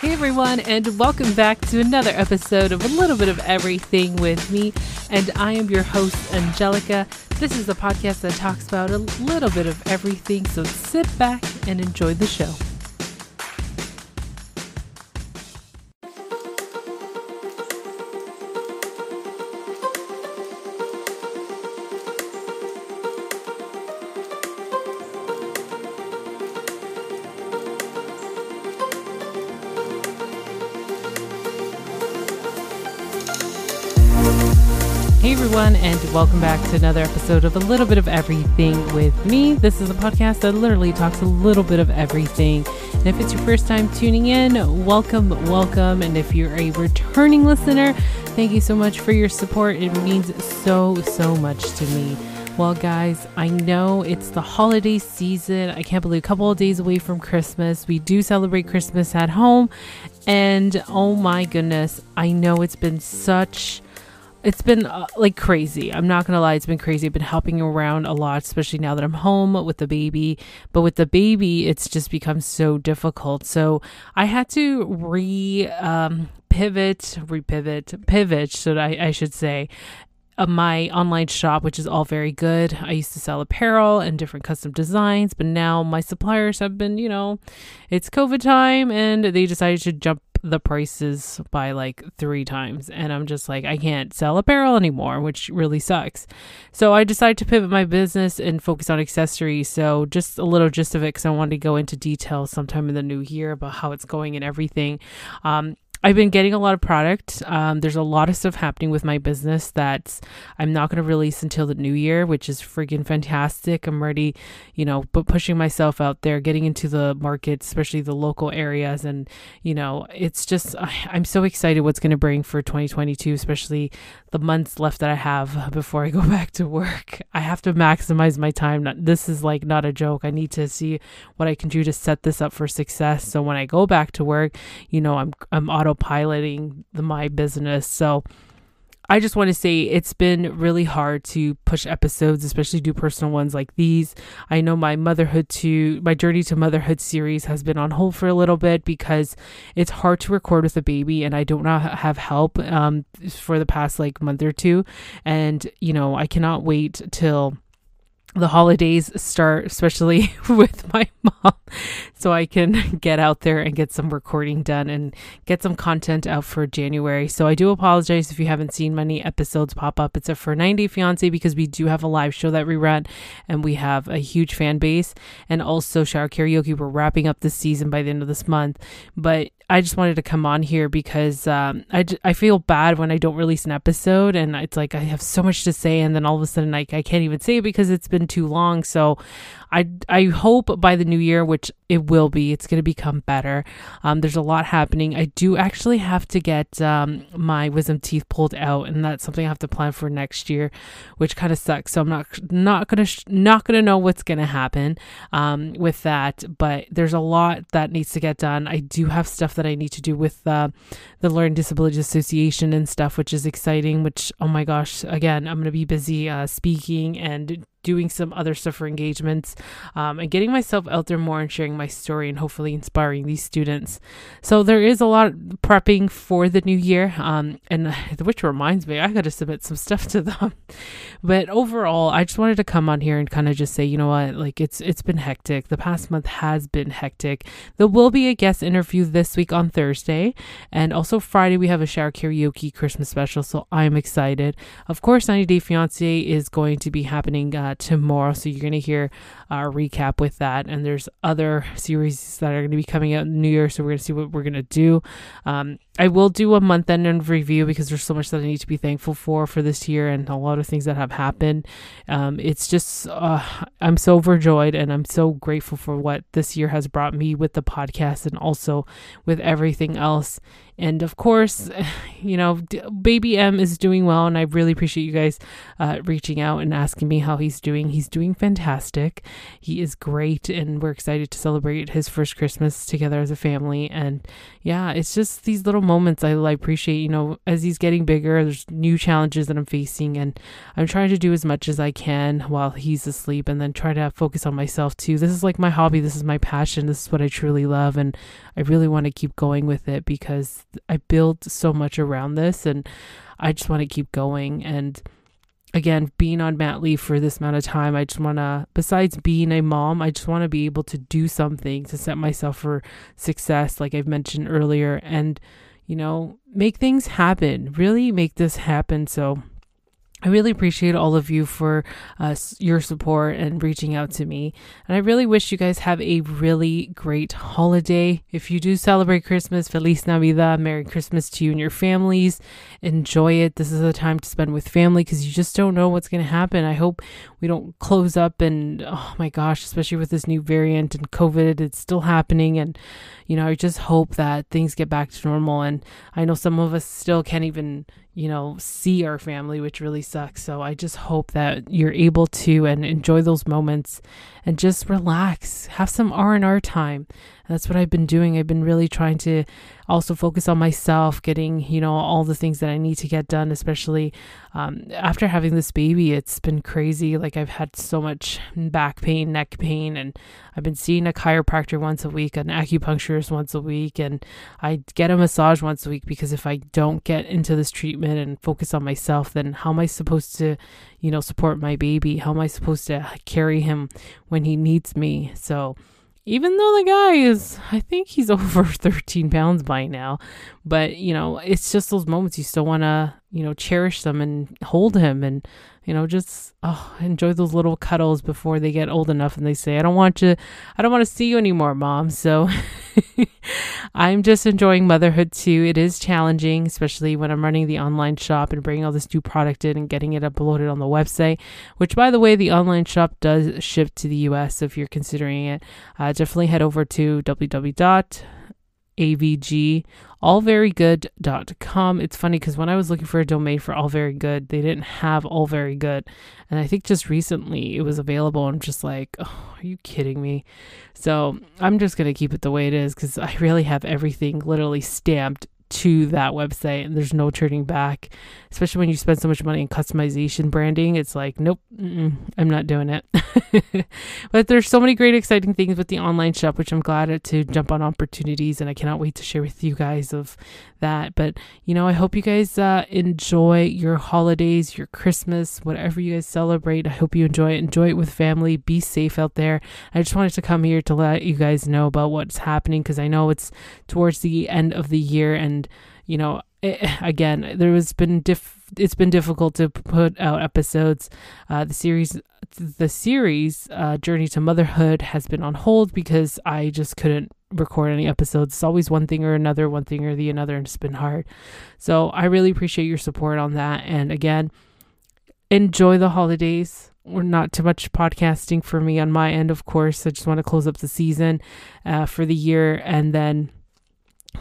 Hey everyone, and welcome back to another episode of A Little Bit of Everything with me. And I am your host, Angelica. This is the podcast that talks about a little bit of everything, so sit back and enjoy the show. Everyone, and welcome back to another episode of A Little Bit of Everything with me. This is a podcast that literally talks a little bit of everything. And if it's your first time tuning in, welcome, welcome. And if you're a returning listener, thank you so much for your support. It means so, so much to me. Well, guys, I know it's the holiday season. I can't believe a couple of days away from Christmas. We do celebrate Christmas at home. And oh my goodness, I know it's been such it's been uh, like crazy. I'm not gonna lie, it's been crazy. I've been helping around a lot, especially now that I'm home with the baby. But with the baby, it's just become so difficult. So I had to re um, pivot, repivot, pivot, should I, I should say, uh, my online shop, which is all very good. I used to sell apparel and different custom designs, but now my suppliers have been, you know, it's COVID time and they decided to jump the prices by like three times. And I'm just like, I can't sell apparel anymore, which really sucks. So I decided to pivot my business and focus on accessories. So just a little gist of it because I wanted to go into detail sometime in the new year about how it's going and everything. Um, I've been getting a lot of product. Um, there's a lot of stuff happening with my business that I'm not going to release until the new year, which is freaking fantastic. I'm ready, you know, but pushing myself out there, getting into the market, especially the local areas. And, you know, it's just, I'm so excited what's going to bring for 2022, especially the months left that I have before I go back to work. I have to maximize my time. This is like not a joke. I need to see what I can do to set this up for success. So when I go back to work, you know, I'm, I'm auto piloting the my business. So I just want to say it's been really hard to push episodes, especially do personal ones like these. I know my motherhood to my journey to motherhood series has been on hold for a little bit because it's hard to record with a baby and I don't have help um, for the past like month or two. And, you know, I cannot wait till the holidays start, especially with my mom, so I can get out there and get some recording done and get some content out for January. So I do apologize if you haven't seen many episodes pop up. It's a for 90 Fiance because we do have a live show that we run and we have a huge fan base. And also, Shower Karaoke, we're wrapping up this season by the end of this month. But I just wanted to come on here because um, I, I feel bad when I don't release an episode and it's like I have so much to say and then all of a sudden I, I can't even say it because it's been too long. So I, I hope by the new year, which it will be, it's going to become better. Um, there's a lot happening. I do actually have to get um, my wisdom teeth pulled out, and that's something I have to plan for next year, which kind of sucks. So I'm not not gonna sh- not gonna know what's gonna happen um, with that. But there's a lot that needs to get done. I do have stuff that I need to do with uh, the Learning Disability Association and stuff, which is exciting. Which oh my gosh, again, I'm gonna be busy uh, speaking and doing some other stuff for engagements um, and getting myself out there more and sharing my story and hopefully inspiring these students. So there is a lot of prepping for the new year, um, and which reminds me, I got to submit some stuff to them. but overall, I just wanted to come on here and kind of just say, you know what, like it's it's been hectic. The past month has been hectic. There will be a guest interview this week on Thursday, and also Friday we have a shower karaoke Christmas special. So I'm excited. Of course, 90 Day Fiance is going to be happening. Uh, tomorrow. So you're to hear a recap with that. And there's other series that are going to be coming out in New Year. So we're going to see what we're going to do. Um, I will do a month end review because there's so much that I need to be thankful for for this year and a lot of things that have happened. Um, it's just, uh, I'm so overjoyed and I'm so grateful for what this year has brought me with the podcast and also with everything else. And of course, you know, baby M is doing well, and I really appreciate you guys uh, reaching out and asking me how he's doing. He's doing fantastic. He is great, and we're excited to celebrate his first Christmas together as a family. And yeah, it's just these little moments I, appreciate, you know, as he's getting bigger, there's new challenges that I'm facing, and I'm trying to do as much as I can while he's asleep and then try to focus on myself too. This is like my hobby, this is my passion, this is what I truly love, and I really want to keep going with it because I built so much around this and I just want to keep going. And again, being on mat leave for this amount of time, I just want to, besides being a mom, I just want to be able to do something to set myself for success, like I've mentioned earlier, and, you know, make things happen, really make this happen. So, I really appreciate all of you for uh, your support and reaching out to me. And I really wish you guys have a really great holiday. If you do celebrate Christmas, Feliz Navidad, Merry Christmas to you and your families. Enjoy it. This is a time to spend with family because you just don't know what's going to happen. I hope we don't close up and, oh my gosh, especially with this new variant and COVID, it's still happening. And, you know, I just hope that things get back to normal. And I know some of us still can't even, you know, see our family, which really sucks. So I just hope that you're able to and enjoy those moments and just relax, have some R&R time. And that's what I've been doing. I've been really trying to also focus on myself, getting, you know, all the things that I need to get done, especially um, after having this baby. It's been crazy. Like I've had so much back pain, neck pain, and I've been seeing a chiropractor once a week, an acupuncturist once a week, and I get a massage once a week because if I don't get into this treatment and focus on myself, then how am I supposed to, you know, support my baby? How am I supposed to carry him when he needs me? So, even though the guy is, I think he's over 13 pounds by now, but you know, it's just those moments you still want to, you know, cherish them and hold him and, you know, just oh, enjoy those little cuddles before they get old enough and they say, I don't want you, I don't want to see you anymore, mom. So I'm just enjoying motherhood too. It is challenging, especially when I'm running the online shop and bringing all this new product in and getting it uploaded on the website, which by the way, the online shop does ship to the US. So if you're considering it, uh, definitely head over to www avg allverygood.com. It's funny because when I was looking for a domain for All Very Good, they didn't have All Very Good. And I think just recently it was available. I'm just like, oh, are you kidding me? So I'm just going to keep it the way it is because I really have everything literally stamped to that website and there's no turning back especially when you spend so much money in customization branding it's like nope i'm not doing it. But there's so many great exciting things with the online shop which i'm glad to jump on opportunities and i cannot wait to share with you guys of that. But you know i hope you guys uh, enjoy your holidays your christmas whatever you guys celebrate. I hope you enjoy it. Enjoy it with family. Be safe out there. I just wanted to come here to let you guys know about what's happening because i know it's towards the end of the year and and you know it, again there has been diff it's been difficult to put out episodes. Uh, the series the series uh, journey to motherhood has been on hold because i just couldn't record any episodes. It's always one thing or another one thing or the another and it's been hard. So i really appreciate your support on that. And again enjoy the holidays. We're not too much podcasting for me on my end of course. I just want to close up the season uh, for the year and then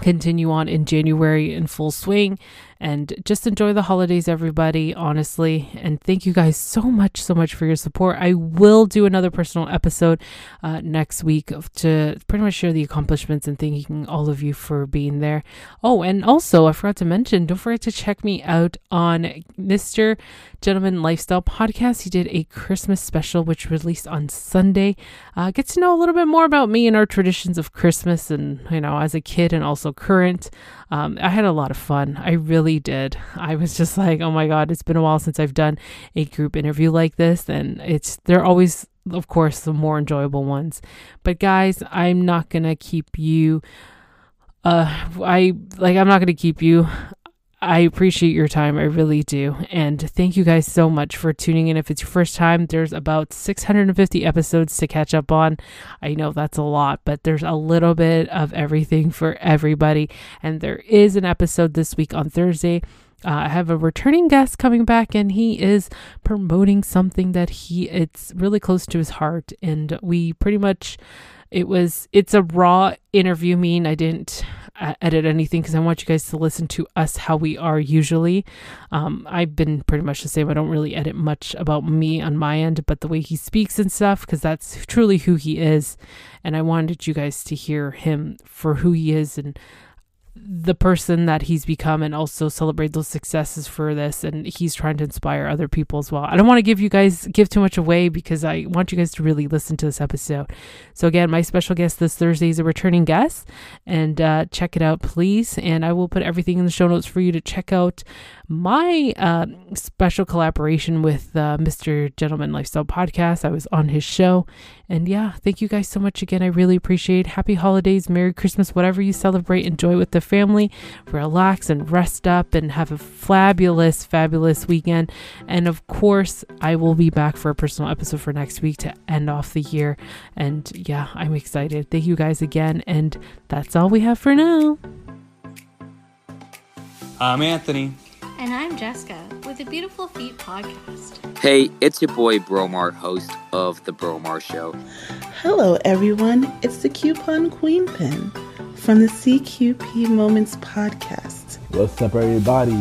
continue on in January in full swing and just enjoy the holidays, everybody, honestly. And thank you guys so much, so much for your support. I will do another personal episode uh, next week to pretty much share the accomplishments and thanking all of you for being there. Oh, and also, I forgot to mention, don't forget to check me out on Mr. Gentleman Lifestyle Podcast. He did a Christmas special, which released on Sunday. Uh, get to know a little bit more about me and our traditions of Christmas and, you know, as a kid and also current. Um, I had a lot of fun. I really did. I was just like, oh my God, it's been a while since I've done a group interview like this. And it's, they're always, of course, the more enjoyable ones. But guys, I'm not going to keep you uh i like i'm not going to keep you I appreciate your time. I really do. And thank you guys so much for tuning in. If it's your first time, there's about 650 episodes to catch up on. I know that's a lot, but there's a little bit of everything for everybody. And there is an episode this week on Thursday. Uh, I have a returning guest coming back, and he is promoting something that he it's really close to his heart, and we pretty much it was it's a raw interview mean i didn't edit anything because i want you guys to listen to us how we are usually. Um, i've been pretty much the same. I don't really edit much about me on my end but the way he speaks and stuff because that's truly who he is and i wanted you guys to hear him for who he is and the person that he's become and also celebrate those successes for this and he's trying to inspire other people as well. I don't want to give you guys give too much away because I want you guys to really listen to this episode. So again, my special guest this Thursday is a returning guest and uh, check it out please and I will put everything in the show notes for you to check out my uh, special collaboration with uh, Mr. Gentleman Lifestyle Podcast. I was on his show. And yeah, thank you guys so much again. I really appreciate Happy holidays, Merry Christmas, whatever you celebrate, enjoy with the family, relax and rest up and have a fabulous, fabulous weekend. And of course, I will be back for a personal episode for next week to end off the year. And yeah, I'm excited. Thank you guys again. And that's all we have for now. I'm Anthony. And I'm Jessica with the Beautiful Feet podcast. Hey, it's your boy Bromar, host of The Bromar Show. Hello, everyone. It's the Coupon Queen Pin from the CQP Moments podcast. What's up, everybody?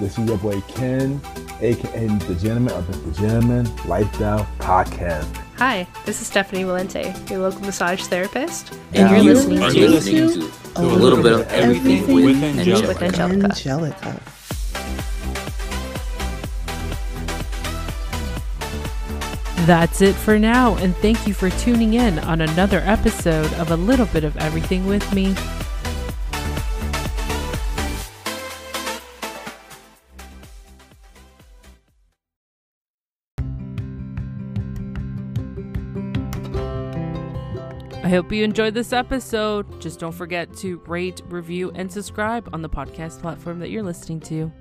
This is your boy Ken, aka the Gentleman of the Gentleman Lifestyle Podcast. Hi, this is Stephanie Valente, your local massage therapist. And, And you you're listening listening to to a little bit of everything, Everything with with Angelica. With Angelica. Angelica. That's it for now, and thank you for tuning in on another episode of A Little Bit of Everything with me. I hope you enjoyed this episode. Just don't forget to rate, review, and subscribe on the podcast platform that you're listening to.